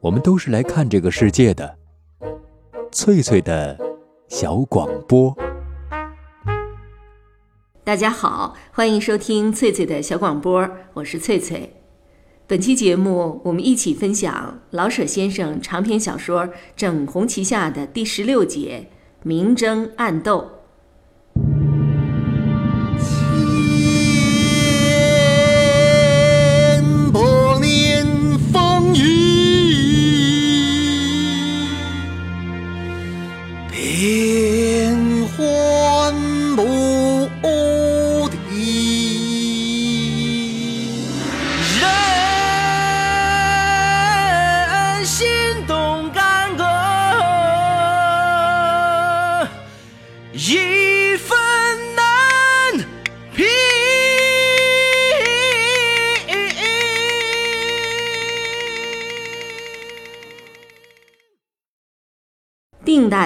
我们都是来看这个世界的。翠翠的小广播，大家好，欢迎收听翠翠的小广播，我是翠翠。本期节目，我们一起分享老舍先生长篇小说《整红旗下》的第十六节《明争暗斗》。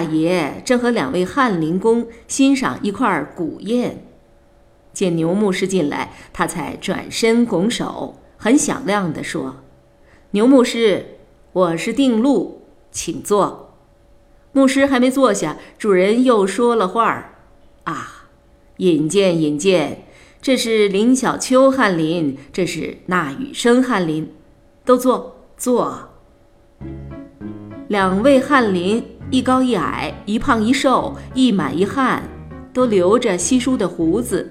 爷正和两位翰林公欣赏一块古砚，见牛牧师进来，他才转身拱手，很响亮地说：“牛牧师，我是定禄，请坐。”牧师还没坐下，主人又说了话儿：“啊，引荐引荐，这是林小秋翰林，这是那雨生翰林，都坐坐。”两位翰林。一高一矮，一胖一瘦，一满一汉，都留着稀疏的胡子。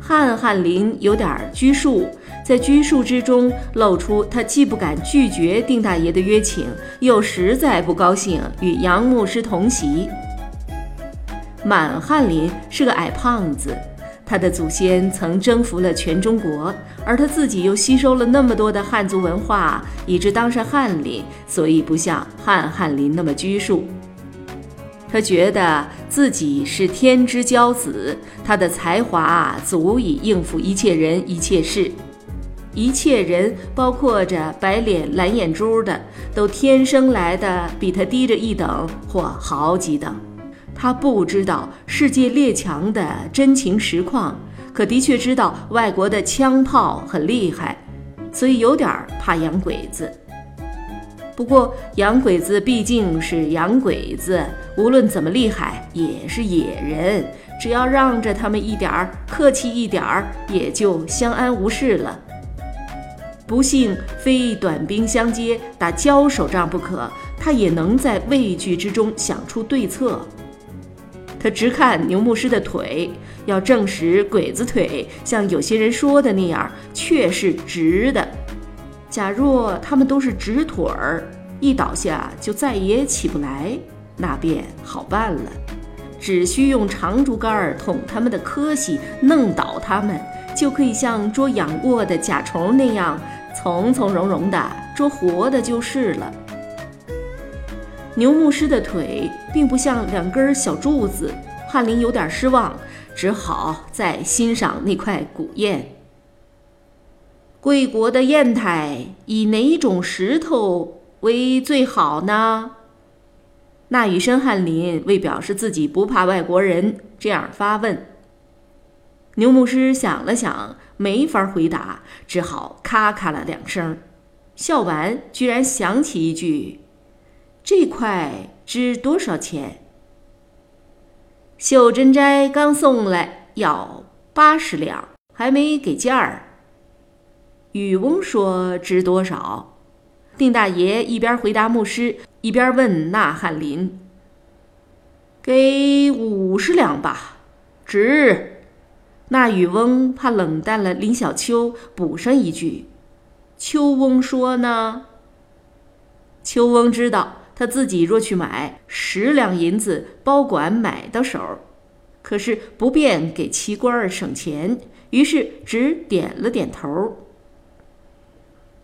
汉翰林有点拘束，在拘束之中露出他既不敢拒绝丁大爷的约请，又实在不高兴与杨牧师同席。满翰林是个矮胖子。他的祖先曾征服了全中国，而他自己又吸收了那么多的汉族文化，以致当上翰林，所以不像汉翰林那么拘束。他觉得自己是天之骄子，他的才华足以应付一切人一切事，一切人包括着白脸蓝眼珠的，都天生来的比他低着一等或好几等。他不知道世界列强的真情实况，可的确知道外国的枪炮很厉害，所以有点怕洋鬼子。不过洋鬼子毕竟是洋鬼子，无论怎么厉害也是野人，只要让着他们一点儿，客气一点儿，也就相安无事了。不幸非短兵相接打交手仗不可，他也能在畏惧之中想出对策。他直看牛牧师的腿，要证实鬼子腿像有些人说的那样，确是直的。假若他们都是直腿儿，一倒下就再也起不来，那便好办了。只需用长竹竿捅他们的磕膝，弄倒他们，就可以像捉养过的甲虫那样，从从容容的捉活的就是了。牛牧师的腿并不像两根小柱子，翰林有点失望，只好再欣赏那块古砚。贵国的砚台以哪种石头为最好呢？那羽生翰林为表示自己不怕外国人，这样发问。牛牧师想了想，没法回答，只好咔咔了两声，笑完居然想起一句。这块值多少钱？秀珍斋刚送来，要八十两，还没给价儿。雨翁说值多少？丁大爷一边回答牧师，一边问那翰林：“给五十两吧，值。”那雨翁怕冷淡了林小秋，补上一句：“秋翁说呢？”秋翁知道。他自己若去买十两银子，包管买到手，可是不便给旗官儿省钱，于是只点了点头。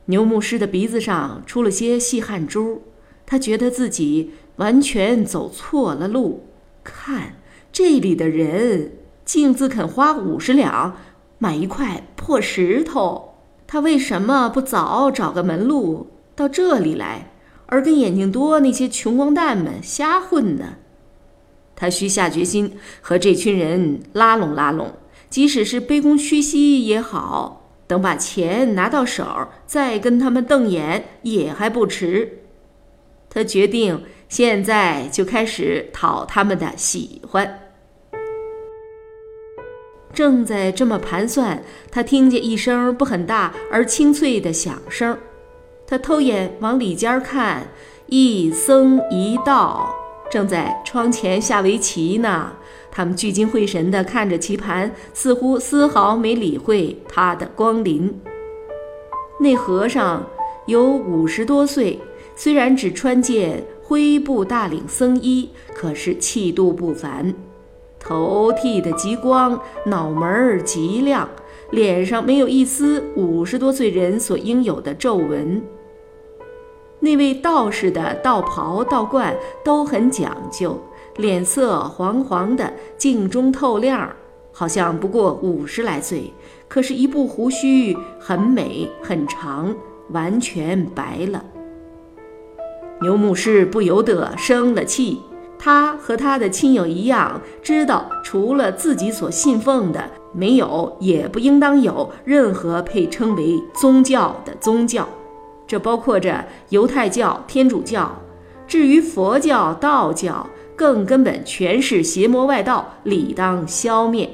牛牧师的鼻子上出了些细汗珠，他觉得自己完全走错了路。看这里的人，竟自肯花五十两买一块破石头，他为什么不早找个门路到这里来？而跟眼睛多那些穷光蛋们瞎混呢，他需下决心和这群人拉拢拉拢，即使是卑躬屈膝也好，等把钱拿到手，再跟他们瞪眼也还不迟。他决定现在就开始讨他们的喜欢。正在这么盘算，他听见一声不很大而清脆的响声。他偷眼往里间看，一僧一道正在窗前下围棋呢。他们聚精会神地看着棋盘，似乎丝毫没理会他的光临。那和尚有五十多岁，虽然只穿件灰布大领僧衣，可是气度不凡。头剃得极光，脑门儿极亮，脸上没有一丝五十多岁人所应有的皱纹。那位道士的道袍、道冠都很讲究，脸色黄黄的，镜中透亮，好像不过五十来岁。可是，一部胡须很美很长，完全白了。牛牧师不由得生了气。他和他的亲友一样，知道除了自己所信奉的，没有也不应当有任何配称为宗教的宗教，这包括着犹太教、天主教。至于佛教、道教，更根本全是邪魔外道，理当消灭。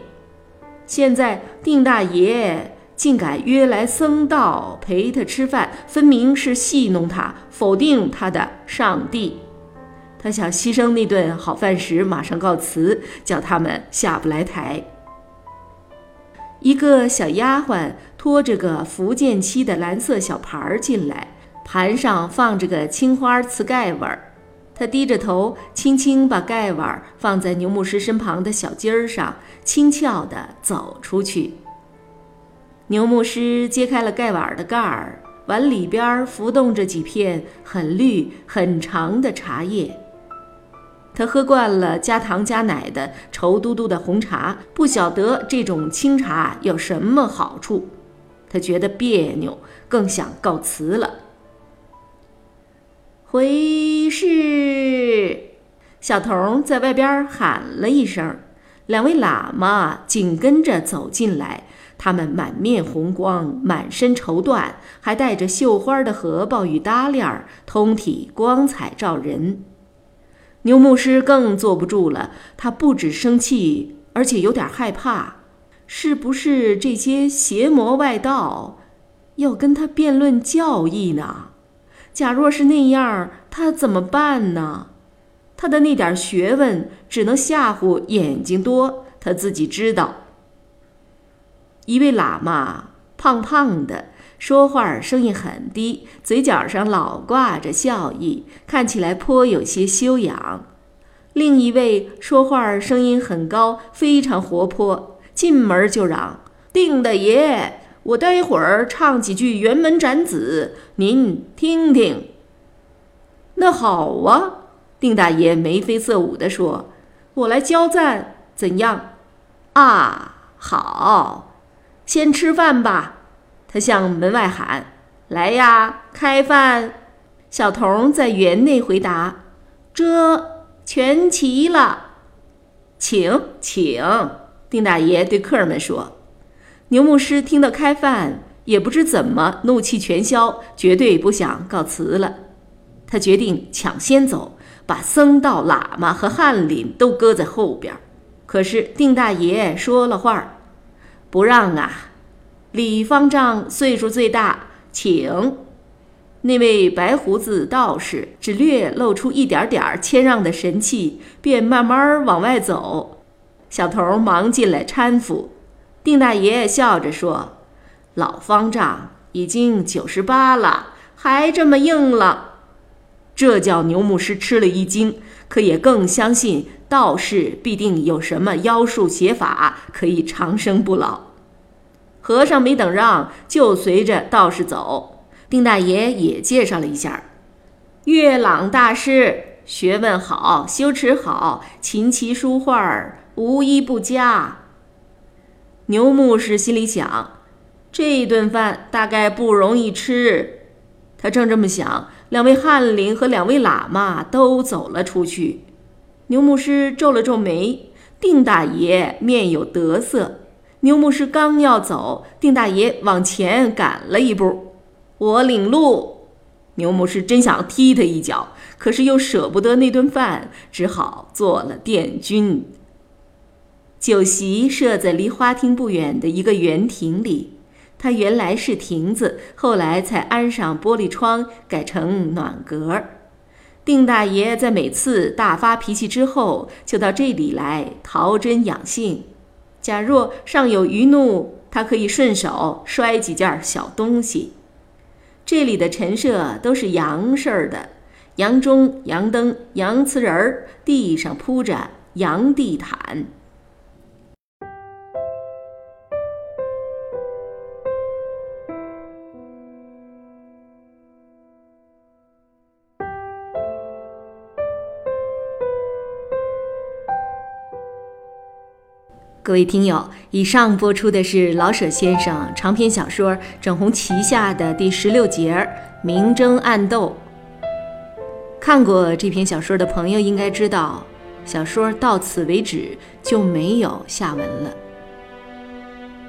现在定大爷竟敢约来僧道陪他吃饭，分明是戏弄他，否定他的上帝。他想牺牲那顿好饭时，马上告辞，叫他们下不来台。一个小丫鬟拖着个福建漆的蓝色小盘儿进来，盘上放着个青花瓷盖碗儿。她低着头，轻轻把盖碗放在牛牧师身旁的小鸡儿上，轻巧地走出去。牛牧师揭开了盖碗的盖儿，碗里边浮动着几片很绿、很长的茶叶。他喝惯了加糖加奶的稠嘟嘟的红茶，不晓得这种清茶有什么好处。他觉得别扭，更想告辞了。回事，小童在外边喊了一声，两位喇嘛紧跟着走进来。他们满面红光，满身绸缎，还带着绣花的荷包与搭链儿，通体光彩照人。牛牧师更坐不住了，他不止生气，而且有点害怕。是不是这些邪魔外道要跟他辩论教义呢？假若是那样，他怎么办呢？他的那点学问只能吓唬眼睛多，他自己知道。一位喇嘛，胖胖的。说话声音很低，嘴角上老挂着笑意，看起来颇有些修养。另一位说话声音很高，非常活泼，进门就嚷：“定大爷，我待会儿唱几句辕门斩子，您听听。”那好啊，定大爷眉飞色舞地说：“我来交赞，怎样？”啊，好，先吃饭吧。他向门外喊：“来呀，开饭！”小童在园内回答：“这全齐了，请请。”丁大爷对客人们说。牛牧师听到开饭，也不知怎么怒气全消，绝对不想告辞了。他决定抢先走，把僧道、喇嘛和翰林都搁在后边。可是丁大爷说了话不让啊。李方丈岁数最大，请。那位白胡子道士只略露出一点点谦让的神气，便慢慢往外走。小童忙进来搀扶。丁大爷笑着说：“老方丈已经九十八了，还这么硬了。”这叫牛牧师吃了一惊，可也更相信道士必定有什么妖术邪法，可以长生不老。和尚没等让，就随着道士走。丁大爷也介绍了一下：月朗大师学问好，修持好，琴棋书画无一不佳。牛牧师心里想：这顿饭大概不容易吃。他正这么想，两位翰林和两位喇嘛都走了出去。牛牧师皱了皱眉，丁大爷面有得色。牛牧师刚要走，丁大爷往前赶了一步。我领路。牛牧师真想踢他一脚，可是又舍不得那顿饭，只好做了殿军。酒席设在离花厅不远的一个园亭里，它原来是亭子，后来才安上玻璃窗，改成暖阁。丁大爷在每次大发脾气之后，就到这里来陶真养性。假若尚有余怒，他可以顺手摔几件小东西。这里的陈设都是洋式儿的，洋钟、洋灯、洋瓷人儿，地上铺着洋地毯。各位听友，以上播出的是老舍先生长篇小说《整红旗下》的第十六节《明争暗斗》。看过这篇小说的朋友应该知道，小说到此为止就没有下文了。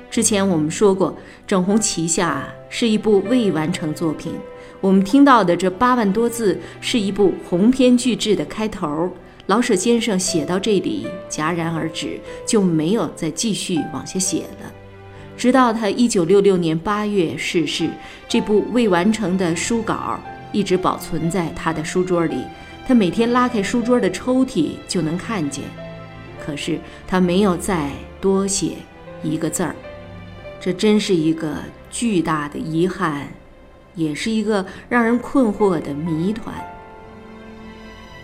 之前我们说过，《整红旗下》是一部未完成作品，我们听到的这八万多字是一部鸿篇巨制的开头。老舍先生写到这里戛然而止，就没有再继续往下写了。直到他一九六六年八月逝世，这部未完成的书稿一直保存在他的书桌里。他每天拉开书桌的抽屉就能看见，可是他没有再多写一个字儿。这真是一个巨大的遗憾，也是一个让人困惑的谜团。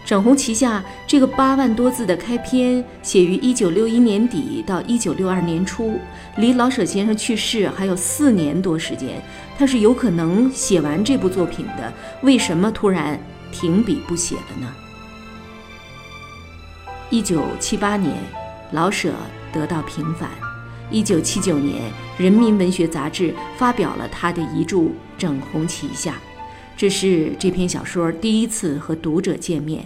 整红旗下这个八万多字的开篇，写于一九六一年底到一九六二年初，离老舍先生去世还有四年多时间，他是有可能写完这部作品的。为什么突然停笔不写了呢？一九七八年，老舍得到平反。一九七九年，《人民文学》杂志发表了他的遗著《整红旗下》，这是这篇小说第一次和读者见面。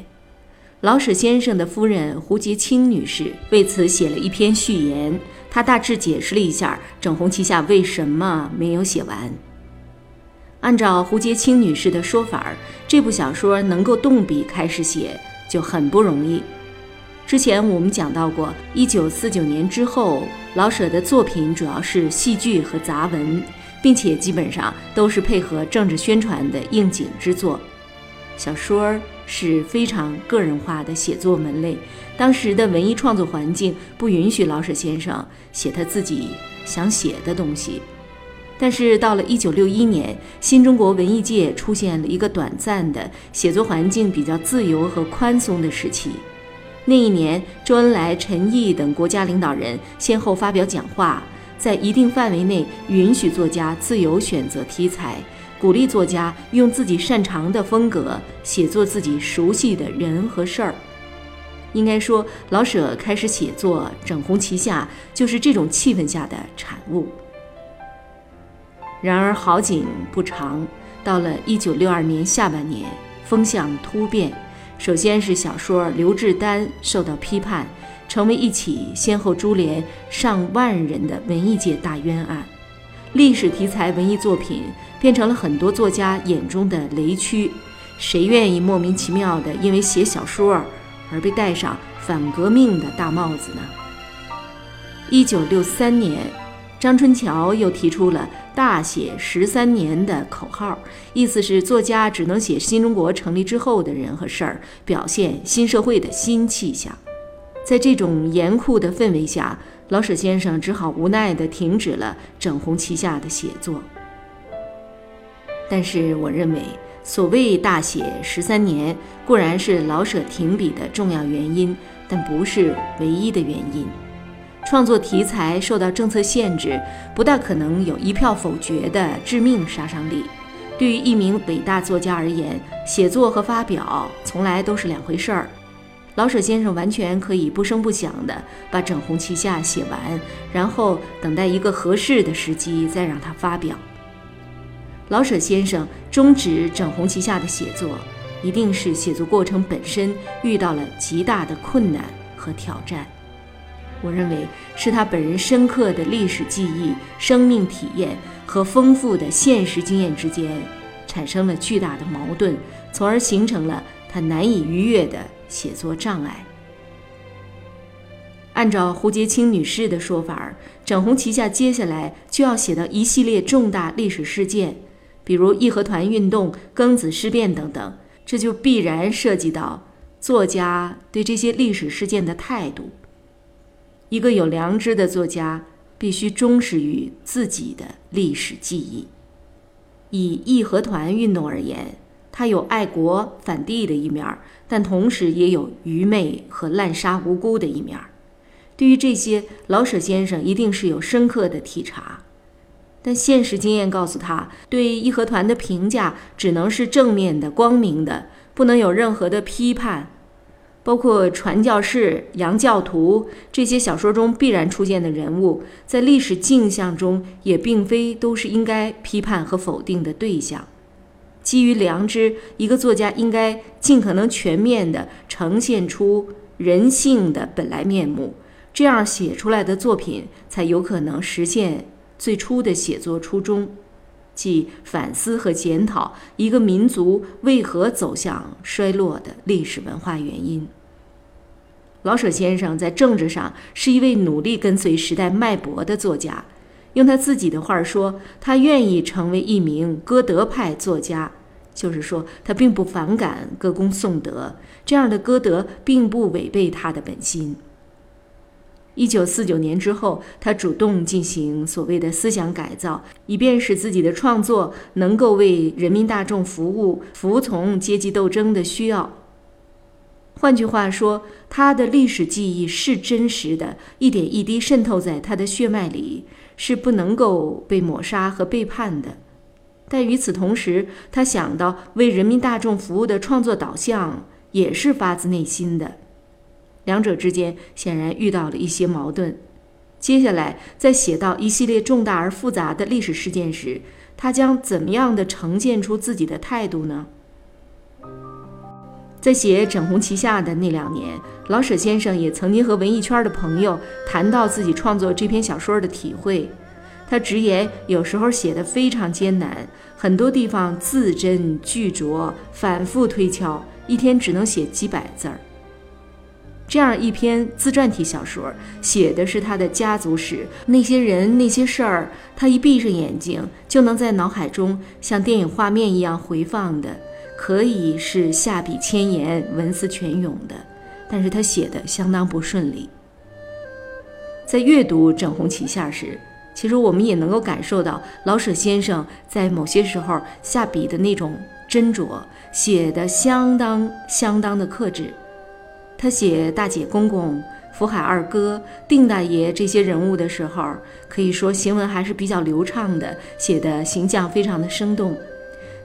老舍先生的夫人胡洁清女士为此写了一篇序言，她大致解释了一下《整红旗下》为什么没有写完。按照胡洁清女士的说法，这部小说能够动笔开始写就很不容易。之前我们讲到过，一九四九年之后，老舍的作品主要是戏剧和杂文，并且基本上都是配合政治宣传的应景之作，小说。是非常个人化的写作门类。当时的文艺创作环境不允许老舍先生写他自己想写的东西。但是到了1961年，新中国文艺界出现了一个短暂的写作环境比较自由和宽松的时期。那一年，周恩来、陈毅等国家领导人先后发表讲话，在一定范围内允许作家自由选择题材。鼓励作家用自己擅长的风格写作自己熟悉的人和事儿。应该说，老舍开始写作《整红旗下》就是这种气氛下的产物。然而好景不长，到了1962年下半年，风向突变。首先是小说《刘志丹》受到批判，成为一起先后株连上万人的文艺界大冤案。历史题材文艺作品。变成了很多作家眼中的雷区，谁愿意莫名其妙的因为写小说而被戴上反革命的大帽子呢？一九六三年，张春桥又提出了“大写十三年”的口号，意思是作家只能写新中国成立之后的人和事儿，表现新社会的新气象。在这种严酷的氛围下，老舍先生只好无奈地停止了《整红旗下》的写作。但是，我认为所谓大写十三年固然是老舍停笔的重要原因，但不是唯一的原因。创作题材受到政策限制，不大可能有一票否决的致命杀伤力。对于一名伟大作家而言，写作和发表从来都是两回事儿。老舍先生完全可以不声不响地把《整红旗下》写完，然后等待一个合适的时机再让它发表。老舍先生终止整红旗下的写作，一定是写作过程本身遇到了极大的困难和挑战。我认为是他本人深刻的历史记忆、生命体验和丰富的现实经验之间产生了巨大的矛盾，从而形成了他难以逾越的写作障碍。按照胡洁清女士的说法，整红旗下接下来就要写到一系列重大历史事件，比如义和团运动、庚子事变等等，这就必然涉及到作家对这些历史事件的态度。一个有良知的作家必须忠实于自己的历史记忆。以义和团运动而言，他有爱国反帝的一面，但同时也有愚昧和滥杀无辜的一面。对于这些，老舍先生一定是有深刻的体察，但现实经验告诉他，对义和团的评价只能是正面的、光明的，不能有任何的批判。包括传教士、洋教徒这些小说中必然出现的人物，在历史镜像中也并非都是应该批判和否定的对象。基于良知，一个作家应该尽可能全面地呈现出人性的本来面目。这样写出来的作品才有可能实现最初的写作初衷，即反思和检讨一个民族为何走向衰落的历史文化原因。老舍先生在政治上是一位努力跟随时代脉搏的作家，用他自己的话说，他愿意成为一名歌德派作家，就是说他并不反感歌功颂德，这样的歌德并不违背他的本心。一九四九年之后，他主动进行所谓的思想改造，以便使自己的创作能够为人民大众服务，服从阶级斗争的需要。换句话说，他的历史记忆是真实的，一点一滴渗透在他的血脉里，是不能够被抹杀和背叛的。但与此同时，他想到为人民大众服务的创作导向也是发自内心的。两者之间显然遇到了一些矛盾。接下来，在写到一系列重大而复杂的历史事件时，他将怎么样的呈现出自己的态度呢？在写《整红旗下》的那两年，老舍先生也曾经和文艺圈的朋友谈到自己创作这篇小说的体会。他直言，有时候写得非常艰难，很多地方字斟句酌，反复推敲，一天只能写几百字儿。这样一篇自传体小说，写的是他的家族史，那些人那些事儿，他一闭上眼睛就能在脑海中像电影画面一样回放的，可以是下笔千言、文思泉涌的。但是他写的相当不顺利。在阅读《整红旗下》时，其实我们也能够感受到老舍先生在某些时候下笔的那种斟酌，写的相当相当的克制。他写大姐公公、福海二哥、定大爷这些人物的时候，可以说行文还是比较流畅的，写的形象非常的生动。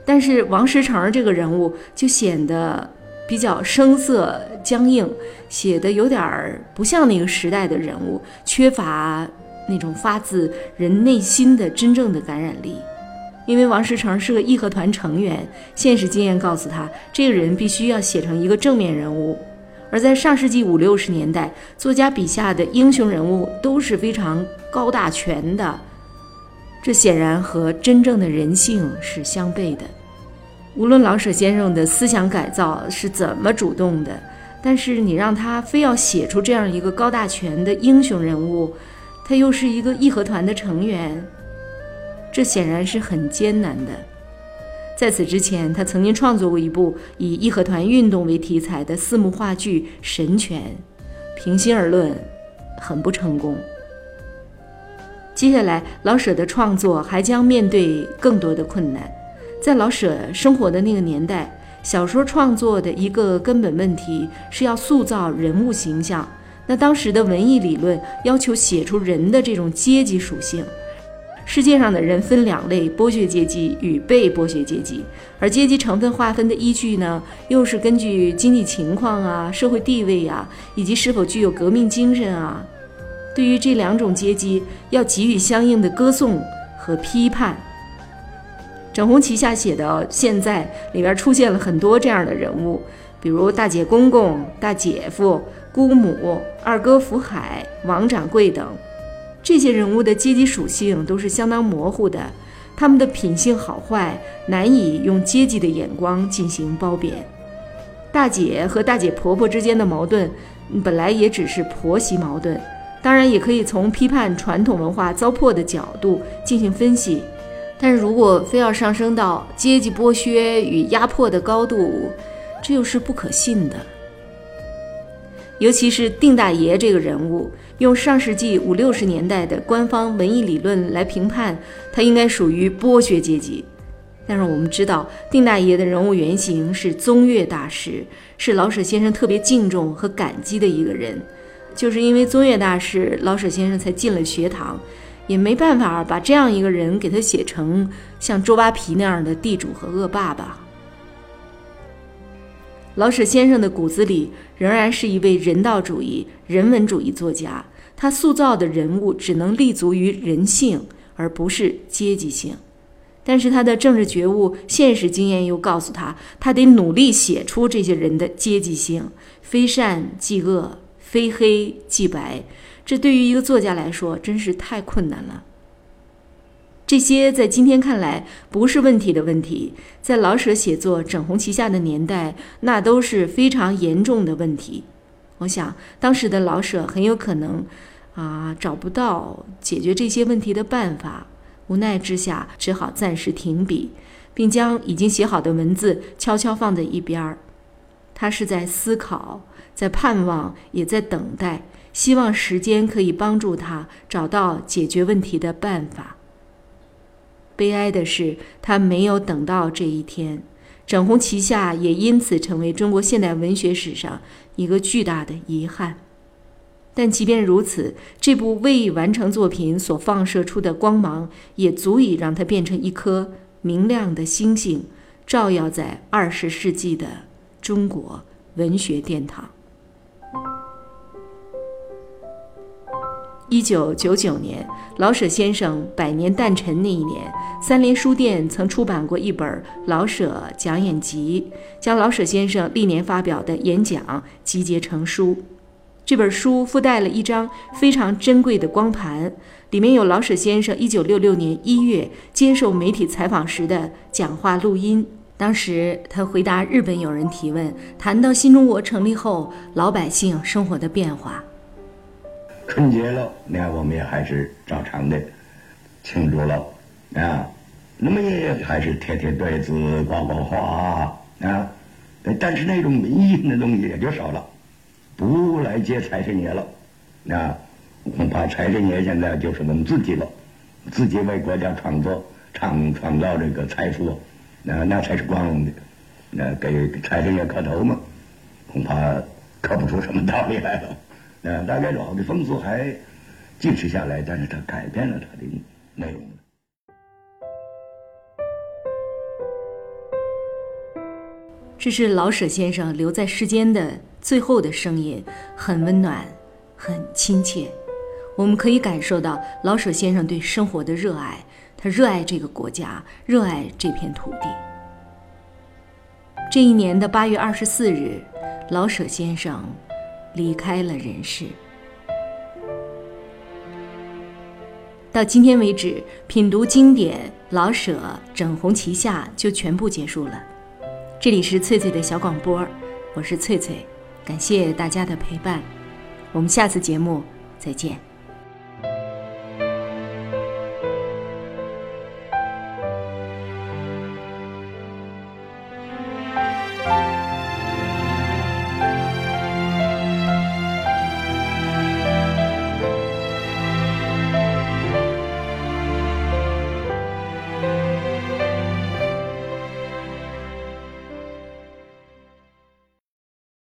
但是王石成这个人物就显得比较生涩僵硬，写的有点儿不像那个时代的人物，缺乏那种发自人内心的真正的感染力。因为王石成是个义和团成员，现实经验告诉他，这个人必须要写成一个正面人物。而在上世纪五六十年代，作家笔下的英雄人物都是非常高大全的，这显然和真正的人性是相悖的。无论老舍先生的思想改造是怎么主动的，但是你让他非要写出这样一个高大全的英雄人物，他又是一个义和团的成员，这显然是很艰难的。在此之前，他曾经创作过一部以义和团运动为题材的四幕话剧《神拳》，平心而论，很不成功。接下来，老舍的创作还将面对更多的困难。在老舍生活的那个年代，小说创作的一个根本问题是要塑造人物形象。那当时的文艺理论要求写出人的这种阶级属性。世界上的人分两类：剥削阶级与被剥削阶级。而阶级成分划分的依据呢，又是根据经济情况啊、社会地位啊，以及是否具有革命精神啊。对于这两种阶级，要给予相应的歌颂和批判。整红旗下写的现在里边出现了很多这样的人物，比如大姐公公、大姐夫、姑母、二哥福海、王掌柜等。这些人物的阶级属性都是相当模糊的，他们的品性好坏难以用阶级的眼光进行褒贬。大姐和大姐婆婆之间的矛盾，本来也只是婆媳矛盾，当然也可以从批判传统文化糟粕的角度进行分析。但是如果非要上升到阶级剥削与压迫的高度，这又是不可信的。尤其是定大爷这个人物，用上世纪五六十年代的官方文艺理论来评判，他应该属于剥削阶级。但是我们知道，定大爷的人物原型是宗岳大师，是老舍先生特别敬重和感激的一个人。就是因为宗岳大师，老舍先生才进了学堂。也没办法把这样一个人给他写成像周扒皮那样的地主和恶霸吧。老舍先生的骨子里仍然是一位人道主义、人文主义作家，他塑造的人物只能立足于人性，而不是阶级性。但是他的政治觉悟、现实经验又告诉他，他得努力写出这些人的阶级性，非善即恶，非黑即白。这对于一个作家来说真是太困难了。这些在今天看来不是问题的问题，在老舍写作《整红旗下》的年代，那都是非常严重的问题。我想，当时的老舍很有可能啊找不到解决这些问题的办法，无奈之下只好暂时停笔，并将已经写好的文字悄悄放在一边儿。他是在思考，在盼望，也在等待。希望时间可以帮助他找到解决问题的办法。悲哀的是，他没有等到这一天，《整红旗下》也因此成为中国现代文学史上一个巨大的遗憾。但即便如此，这部未完成作品所放射出的光芒，也足以让它变成一颗明亮的星星，照耀在二十世纪的中国文学殿堂。一九九九年，老舍先生百年诞辰那一年，三联书店曾出版过一本《老舍讲演集》，将老舍先生历年发表的演讲集结成书。这本书附带了一张非常珍贵的光盘，里面有老舍先生一九六六年一月接受媒体采访时的讲话录音。当时他回答日本友人提问，谈到新中国成立后老百姓生活的变化。春节了，你看我们也还是照常的庆祝了啊。那么也还是贴贴对子、挂挂花啊。但是那种迷信的东西也就少了，不来接财神爷了啊。恐怕财神爷现在就是我们自己了，自己为国家创作、创创造这个财富，那那才是光荣的。那给财神爷磕头嘛，恐怕磕不出什么道理来了。呃，大概老的风俗还继持下来，但是它改变了它的内容。这是老舍先生留在世间的最后的声音，很温暖，很亲切。我们可以感受到老舍先生对生活的热爱，他热爱这个国家，热爱这片土地。这一年的八月二十四日，老舍先生。离开了人世。到今天为止，品读经典老舍整红旗下就全部结束了。这里是翠翠的小广播，我是翠翠，感谢大家的陪伴，我们下次节目再见。